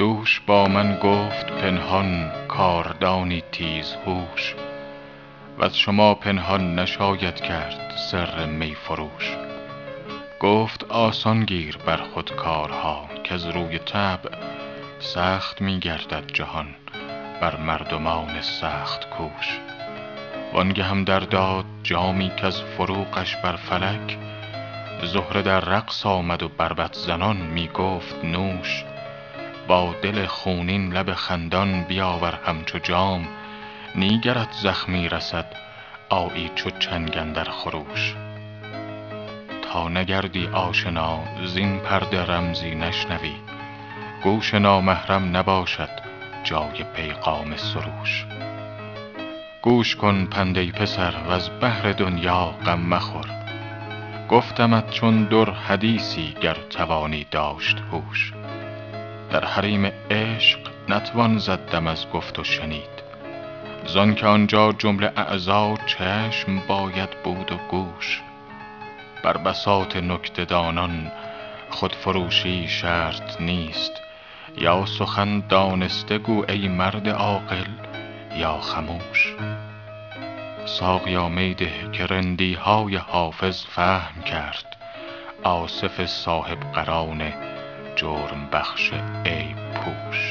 دوش با من گفت پنهان کاردانی تیزهوش وز شما پنهان نشاید کرد سر می فروش. گفت آسان گیر بر خود کارها کز روی طبع سخت می گردد جهان بر مردمان سخت کوش. وانگهم در داد جامی کز فروغش بر فلک زهره در رقص آمد و بربط زنان می گفت نوش با دل خونین لب خندان بیاور همچو جام نی گرت زخمی رسد آیی چو چنگ اندر خروش. تا نگردی آشنا زین پرده رمزی نشنوی گوش نامحرم نباشد جای پیغام سروش. گوش کن پند ای پسر وز بحر دنیا غم مخور. گفتمت چون در حدیثی گر توانی داشت هوش. در حریم عشق نتوان زد دم از گفت و شنید. زانک آنجا جمله اعضا چشم باید بود و گوش. بر بساط نکته دانان خودفروشی شرط نیست. یا سخن دانسته گو ای مرد عاقل یا خموش. ساقیا می ده که رندی های حافظ فهم کرد. آصف صاحب قران جرم بخش عیب پوش.